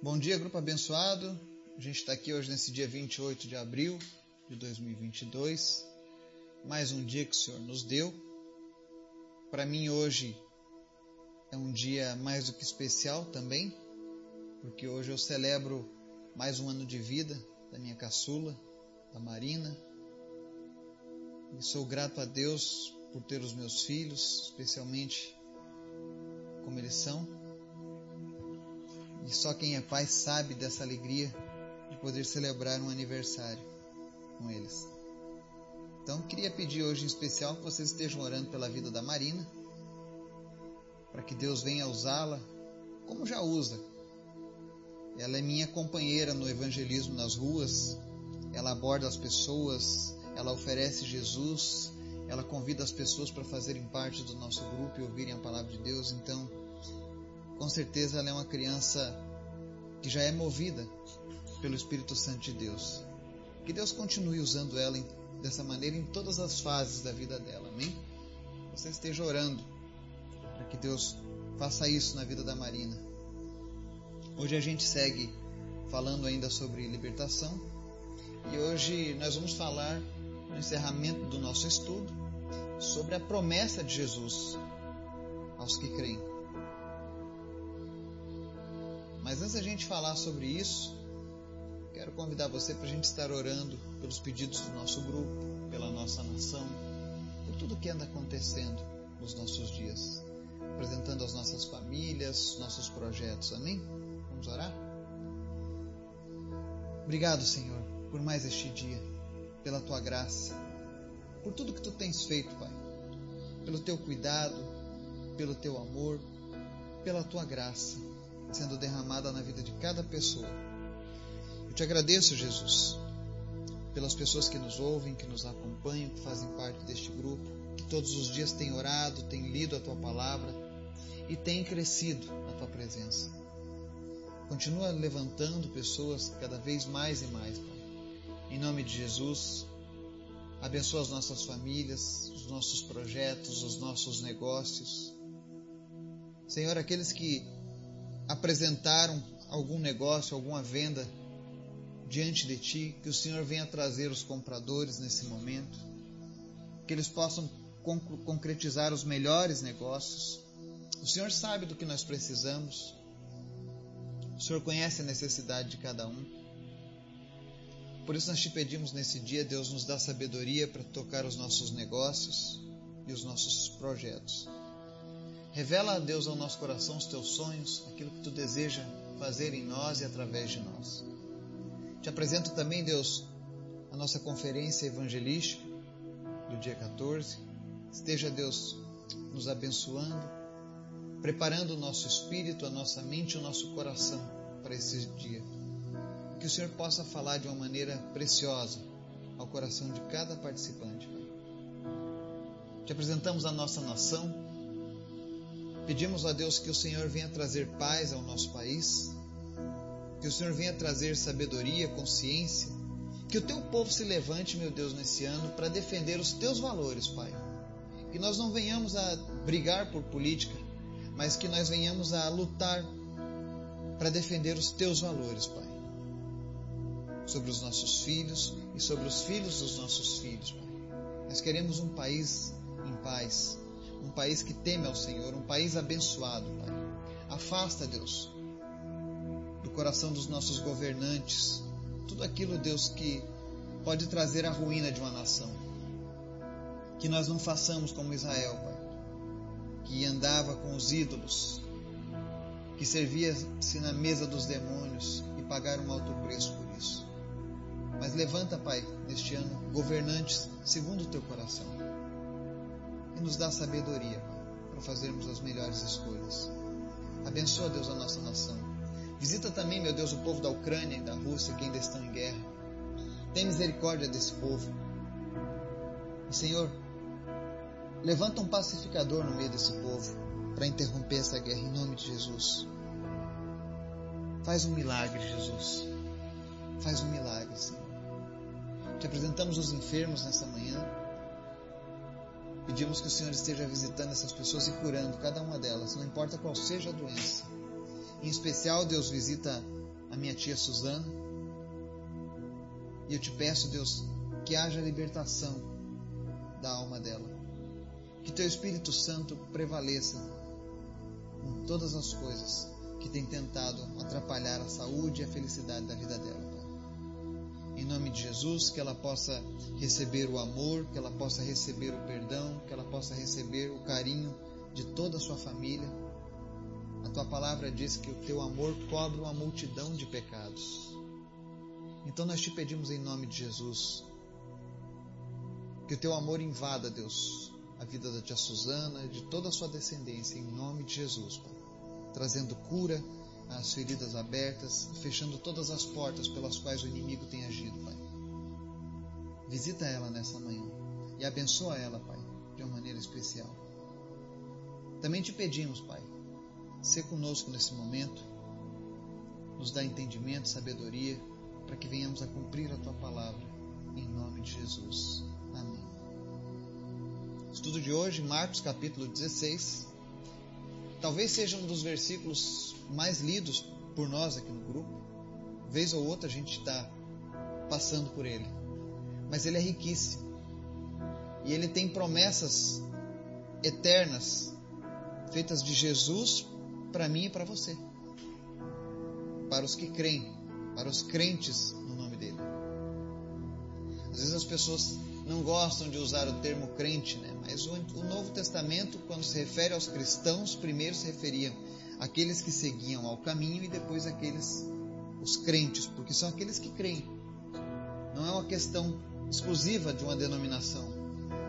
Bom dia, grupo abençoado. A gente está aqui hoje nesse dia 28 de abril de 2022. Mais um dia que o Senhor nos deu. Para mim, hoje é um dia mais do que especial também, porque hoje eu celebro mais um ano de vida da minha caçula, da Marina. E sou grato a Deus por ter os meus filhos, especialmente como eles são e só quem é pai sabe dessa alegria de poder celebrar um aniversário com eles. Então, queria pedir hoje em especial que vocês estejam orando pela vida da Marina, para que Deus venha usá-la como já usa. Ela é minha companheira no evangelismo nas ruas, ela aborda as pessoas, ela oferece Jesus, ela convida as pessoas para fazerem parte do nosso grupo e ouvirem a palavra de Deus. Então, com certeza ela é uma criança que já é movida pelo Espírito Santo de Deus. Que Deus continue usando ela dessa maneira em todas as fases da vida dela, amém? Você esteja orando para que Deus faça isso na vida da Marina. Hoje a gente segue falando ainda sobre libertação e hoje nós vamos falar no encerramento do nosso estudo sobre a promessa de Jesus aos que creem. Mas antes da gente falar sobre isso, quero convidar você para a gente estar orando pelos pedidos do nosso grupo, pela nossa nação, por tudo que anda acontecendo nos nossos dias, apresentando as nossas famílias, nossos projetos. Amém? Vamos orar? Obrigado, Senhor, por mais este dia, pela tua graça, por tudo que tu tens feito, Pai, pelo teu cuidado, pelo teu amor, pela tua graça sendo derramada na vida de cada pessoa. Eu te agradeço, Jesus, pelas pessoas que nos ouvem, que nos acompanham, que fazem parte deste grupo, que todos os dias têm orado, têm lido a tua palavra e têm crescido na tua presença. Continua levantando pessoas cada vez mais e mais, Pai. Em nome de Jesus, abençoa as nossas famílias, os nossos projetos, os nossos negócios. Senhor, aqueles que apresentaram algum negócio, alguma venda diante de ti, que o Senhor venha trazer os compradores nesse momento, que eles possam concretizar os melhores negócios. O Senhor sabe do que nós precisamos, o Senhor conhece a necessidade de cada um. Por isso nós te pedimos nesse dia, Deus nos dá sabedoria para tocar os nossos negócios e os nossos projetos. Revela a Deus ao nosso coração os teus sonhos, aquilo que tu deseja fazer em nós e através de nós. Te apresento também, Deus, a nossa conferência evangelística do dia 14. Esteja, Deus, nos abençoando, preparando o nosso espírito, a nossa mente e o nosso coração para esse dia. Que o Senhor possa falar de uma maneira preciosa ao coração de cada participante. Te apresentamos a nossa nação Pedimos a Deus que o Senhor venha trazer paz ao nosso país, que o Senhor venha trazer sabedoria, consciência, que o teu povo se levante, meu Deus, nesse ano para defender os teus valores, Pai. Que nós não venhamos a brigar por política, mas que nós venhamos a lutar para defender os teus valores, Pai. Sobre os nossos filhos e sobre os filhos dos nossos filhos, Pai. Nós queremos um país em paz, um país que teme ao Senhor, um país abençoado, Pai. Afasta, Deus, do coração dos nossos governantes tudo aquilo, Deus, que pode trazer a ruína de uma nação. Que nós não façamos como Israel, Pai, que andava com os ídolos, que servia-se na mesa dos demônios e pagaram um alto preço por isso. Mas levanta, Pai, neste ano, governantes segundo o teu coração e nos dá sabedoria para fazermos as melhores escolhas. Abençoa, Deus, a nossa nação. Visita também, meu Deus, o povo da Ucrânia e da Rússia que ainda estão em guerra. Tem misericórdia desse povo. E, Senhor, levanta um pacificador no meio desse povo para interromper essa guerra em nome de Jesus. Faz um milagre, Jesus. Faz um milagre, Senhor. Te apresentamos os enfermos nessa manhã. Pedimos que o Senhor esteja visitando essas pessoas e curando cada uma delas, não importa qual seja a doença. Em especial, Deus visita minha tia Suzana. E eu te peço, Deus, que haja libertação da alma dela. Que teu Espírito Santo prevaleça em todas as coisas que tem tentado atrapalhar a saúde e a felicidade da vida dela. Em nome de Jesus, que ela possa receber o amor, que ela possa receber o perdão, que ela possa receber o carinho de toda a sua família. A tua palavra diz que o teu amor cobre uma multidão de pecados. Então nós te pedimos em nome de Jesus que o teu amor invada, Deus, a vida da tia Suzana de toda a sua descendência, em nome de Jesus, Pai. Trazendo cura às feridas abertas, fechando todas as portas pelas quais o inimigo tem agido, Pai. Visita ela nessa manhã e abençoa ela, Pai, de uma maneira especial. Também te pedimos, Pai, ser conosco nesse momento, nos dá entendimento, sabedoria, para que venhamos a cumprir a tua palavra, em nome de Jesus. Amém. Estudo de hoje, Marcos capítulo 16. Talvez seja um dos versículos mais lidos por nós aqui no grupo. Vez ou outra a gente está passando por ele. Mas ele é riquíssimo. E ele tem promessas eternas feitas de Jesus para mim e para você. Para os que creem, para os crentes no nome dele. Às vezes as pessoas não gostam de usar o termo crente, né? mas o, o Novo Testamento, quando se refere aos cristãos, primeiro se referia àqueles que seguiam ao caminho e depois aqueles, os crentes, porque são aqueles que creem. Não é uma questão exclusiva de uma denominação,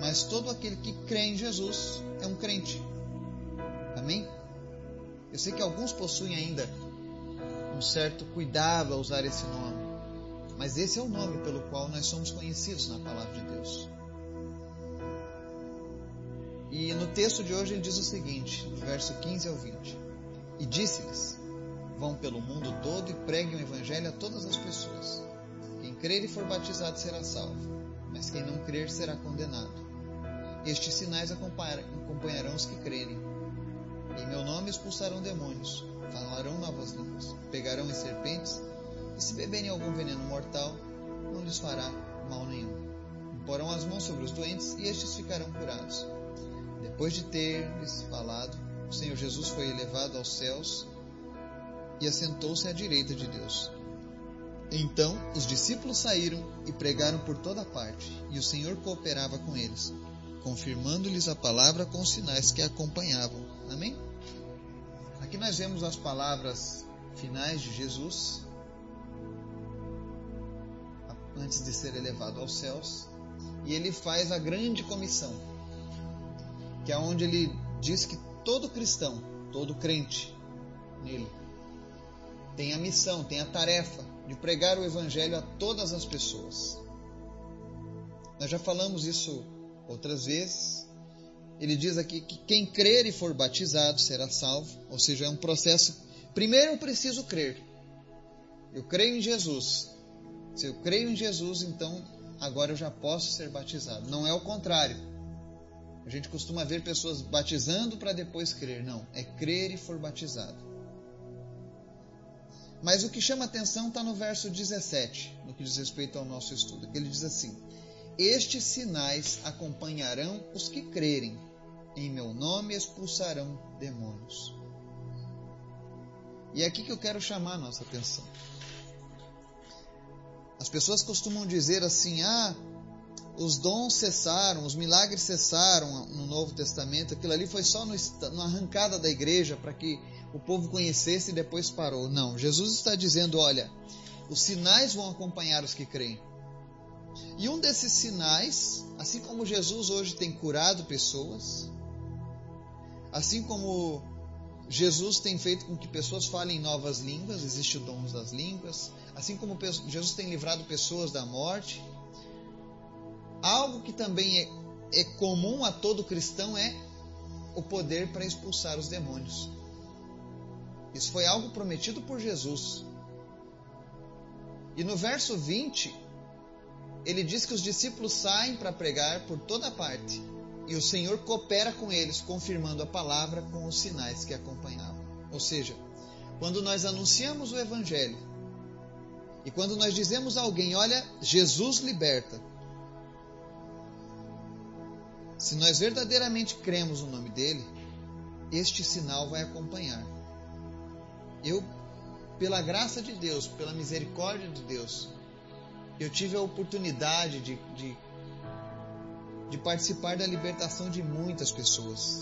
mas todo aquele que crê em Jesus é um crente. Amém? Eu sei que alguns possuem ainda um certo cuidado a usar esse nome, mas esse é o nome pelo qual nós somos conhecidos na palavra de Deus. E no texto de hoje ele diz o seguinte, do verso 15 ao 20: E disse-lhes: Vão pelo mundo todo e preguem o evangelho a todas as pessoas. Quem crer e for batizado será salvo, mas quem não crer será condenado. Estes sinais acompanharão os que crerem. Em meu nome expulsarão demônios, falarão novas línguas, pegarão em serpentes, e se beberem algum veneno mortal, não lhes fará mal nenhum. Porão as mãos sobre os doentes e estes ficarão curados. Depois de ter-lhes falado, o Senhor Jesus foi elevado aos céus e assentou-se à direita de Deus. Então os discípulos saíram e pregaram por toda parte, e o Senhor cooperava com eles, confirmando-lhes a palavra com os sinais que a acompanhavam. Amém? Aqui nós vemos as palavras finais de Jesus antes de ser elevado aos céus, e ele faz a grande comissão, que é onde ele diz que todo cristão, todo crente nele tem a missão, tem a tarefa de pregar o evangelho a todas as pessoas. Nós já falamos isso outras vezes. Ele diz aqui que quem crer e for batizado será salvo, ou seja, é um processo. Primeiro eu preciso crer. Eu creio em Jesus. Se eu creio em Jesus, então agora eu já posso ser batizado. Não é o contrário. A gente costuma ver pessoas batizando para depois crer. Não, é crer e for batizado. Mas o que chama atenção está no verso 17, no que diz respeito ao nosso estudo, que ele diz assim: Estes sinais acompanharão os que crerem, em meu nome expulsarão demônios. E é aqui que eu quero chamar a nossa atenção. As pessoas costumam dizer assim: ah, os dons cessaram, os milagres cessaram no Novo Testamento, aquilo ali foi só na arrancada da igreja para que o povo conhecesse e depois parou. Não, Jesus está dizendo: olha, os sinais vão acompanhar os que creem. E um desses sinais, assim como Jesus hoje tem curado pessoas, assim como Jesus tem feito com que pessoas falem novas línguas, existe o dom das línguas, assim como Jesus tem livrado pessoas da morte, algo que também é, é comum a todo cristão é o poder para expulsar os demônios. Isso foi algo prometido por Jesus. E no verso 20, ele diz que os discípulos saem para pregar por toda parte e o Senhor coopera com eles, confirmando a palavra com os sinais que acompanhavam. Ou seja, quando nós anunciamos o Evangelho, E quando nós dizemos a alguém, olha, Jesus liberta, se nós verdadeiramente cremos no nome dele, este sinal vai acompanhar. Eu, pela graça de Deus, pela misericórdia de Deus, eu tive a oportunidade de, de, de participar da libertação de muitas pessoas,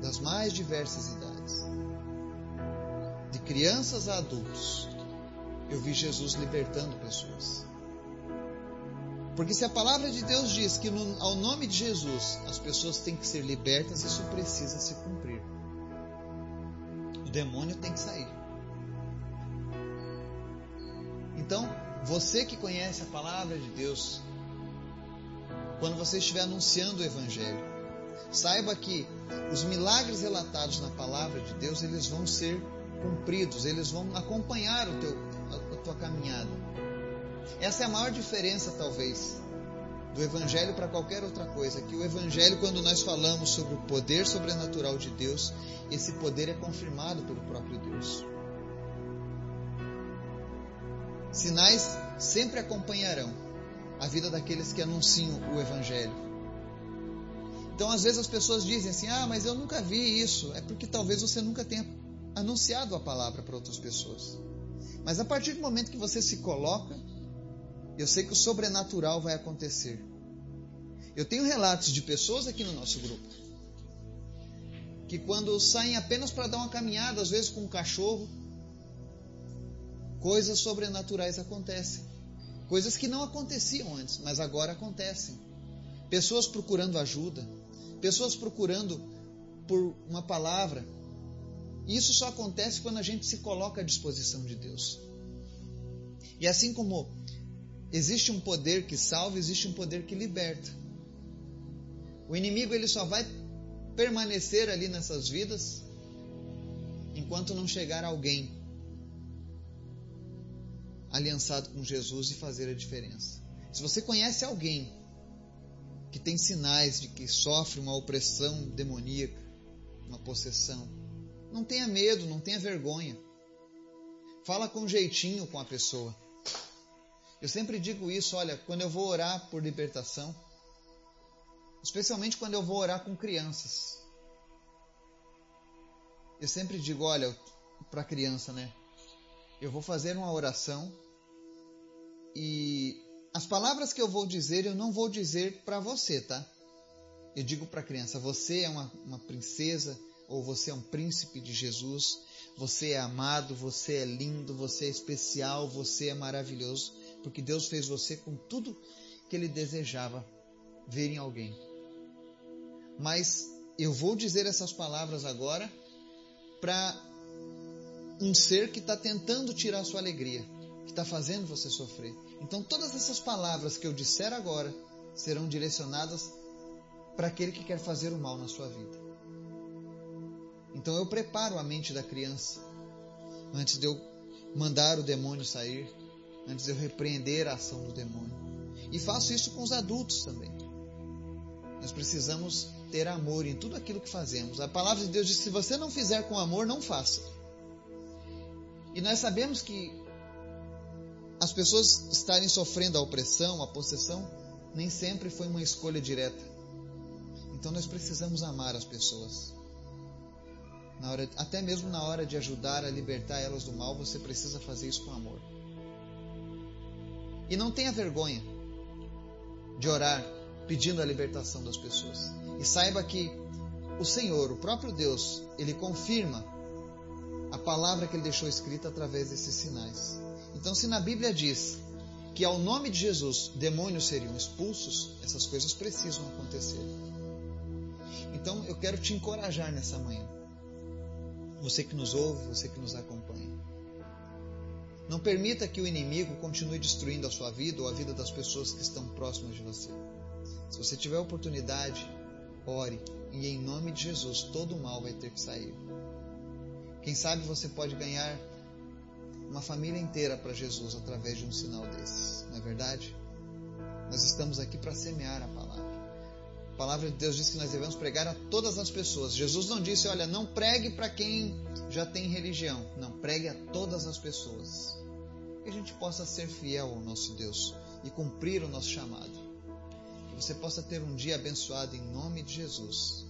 das mais diversas idades, de crianças a adultos. Eu vi Jesus libertando pessoas. Porque se a palavra de Deus diz que no, ao nome de Jesus as pessoas têm que ser libertas, isso precisa se cumprir. O demônio tem que sair. Então, você que conhece a palavra de Deus, quando você estiver anunciando o Evangelho, saiba que os milagres relatados na palavra de Deus, eles vão ser cumpridos, eles vão acompanhar o teu, a, a tua caminhada. Essa é a maior diferença, talvez, do Evangelho para qualquer outra coisa. Que o Evangelho, quando nós falamos sobre o poder sobrenatural de Deus, esse poder é confirmado pelo próprio Deus. Sinais sempre acompanharão a vida daqueles que anunciam o Evangelho. Então, às vezes as pessoas dizem assim: Ah, mas eu nunca vi isso. É porque talvez você nunca tenha anunciado a palavra para outras pessoas. Mas a partir do momento que você se coloca eu sei que o sobrenatural vai acontecer. Eu tenho relatos de pessoas aqui no nosso grupo que quando saem apenas para dar uma caminhada, às vezes com um cachorro, coisas sobrenaturais acontecem. Coisas que não aconteciam antes, mas agora acontecem. Pessoas procurando ajuda, pessoas procurando por uma palavra. Isso só acontece quando a gente se coloca à disposição de Deus. E assim como Existe um poder que salva, existe um poder que liberta. O inimigo ele só vai permanecer ali nessas vidas enquanto não chegar alguém aliançado com Jesus e fazer a diferença. Se você conhece alguém que tem sinais de que sofre uma opressão demoníaca, uma possessão, não tenha medo, não tenha vergonha. Fala com jeitinho com a pessoa. Eu sempre digo isso, olha, quando eu vou orar por libertação, especialmente quando eu vou orar com crianças. Eu sempre digo, olha, para criança, né? Eu vou fazer uma oração e as palavras que eu vou dizer, eu não vou dizer para você, tá? Eu digo para a criança: você é uma, uma princesa ou você é um príncipe de Jesus, você é amado, você é lindo, você é especial, você é maravilhoso porque Deus fez você com tudo que Ele desejava ver em alguém. Mas eu vou dizer essas palavras agora para um ser que está tentando tirar sua alegria, que está fazendo você sofrer. Então, todas essas palavras que eu disser agora serão direcionadas para aquele que quer fazer o mal na sua vida. Então, eu preparo a mente da criança antes de eu mandar o demônio sair, antes de eu repreender a ação do demônio. E faço isso com os adultos também. Nós precisamos ter amor em tudo aquilo que fazemos. A palavra de Deus diz: se você não fizer com amor, não faça. E nós sabemos que as pessoas estarem sofrendo a opressão, a possessão, nem sempre foi uma escolha direta. Então nós precisamos amar as pessoas. Hora, até mesmo na hora de ajudar a libertar elas do mal, você precisa fazer isso com amor. E não tenha vergonha de orar pedindo a libertação das pessoas. E saiba que o Senhor, o próprio Deus, ele confirma a palavra que ele deixou escrita através desses sinais. Então, se na Bíblia diz que ao nome de Jesus demônios seriam expulsos, essas coisas precisam acontecer. Então, eu quero te encorajar nessa manhã. Você que nos ouve, você que nos acompanha. Não permita que o inimigo continue destruindo a sua vida ou a vida das pessoas que estão próximas de você. Se você tiver oportunidade, ore e em nome de Jesus todo mal vai ter que sair. Quem sabe você pode ganhar uma família inteira para Jesus através de um sinal desses, não é verdade? Nós estamos aqui para semear a palavra. A palavra de Deus diz que nós devemos pregar a todas as pessoas. Jesus não disse, olha, não pregue para quem já tem religião. Não, pregue a todas as pessoas. que a gente possa ser fiel ao nosso Deus e cumprir o nosso chamado. Que você possa ter um dia abençoado em nome de Jesus.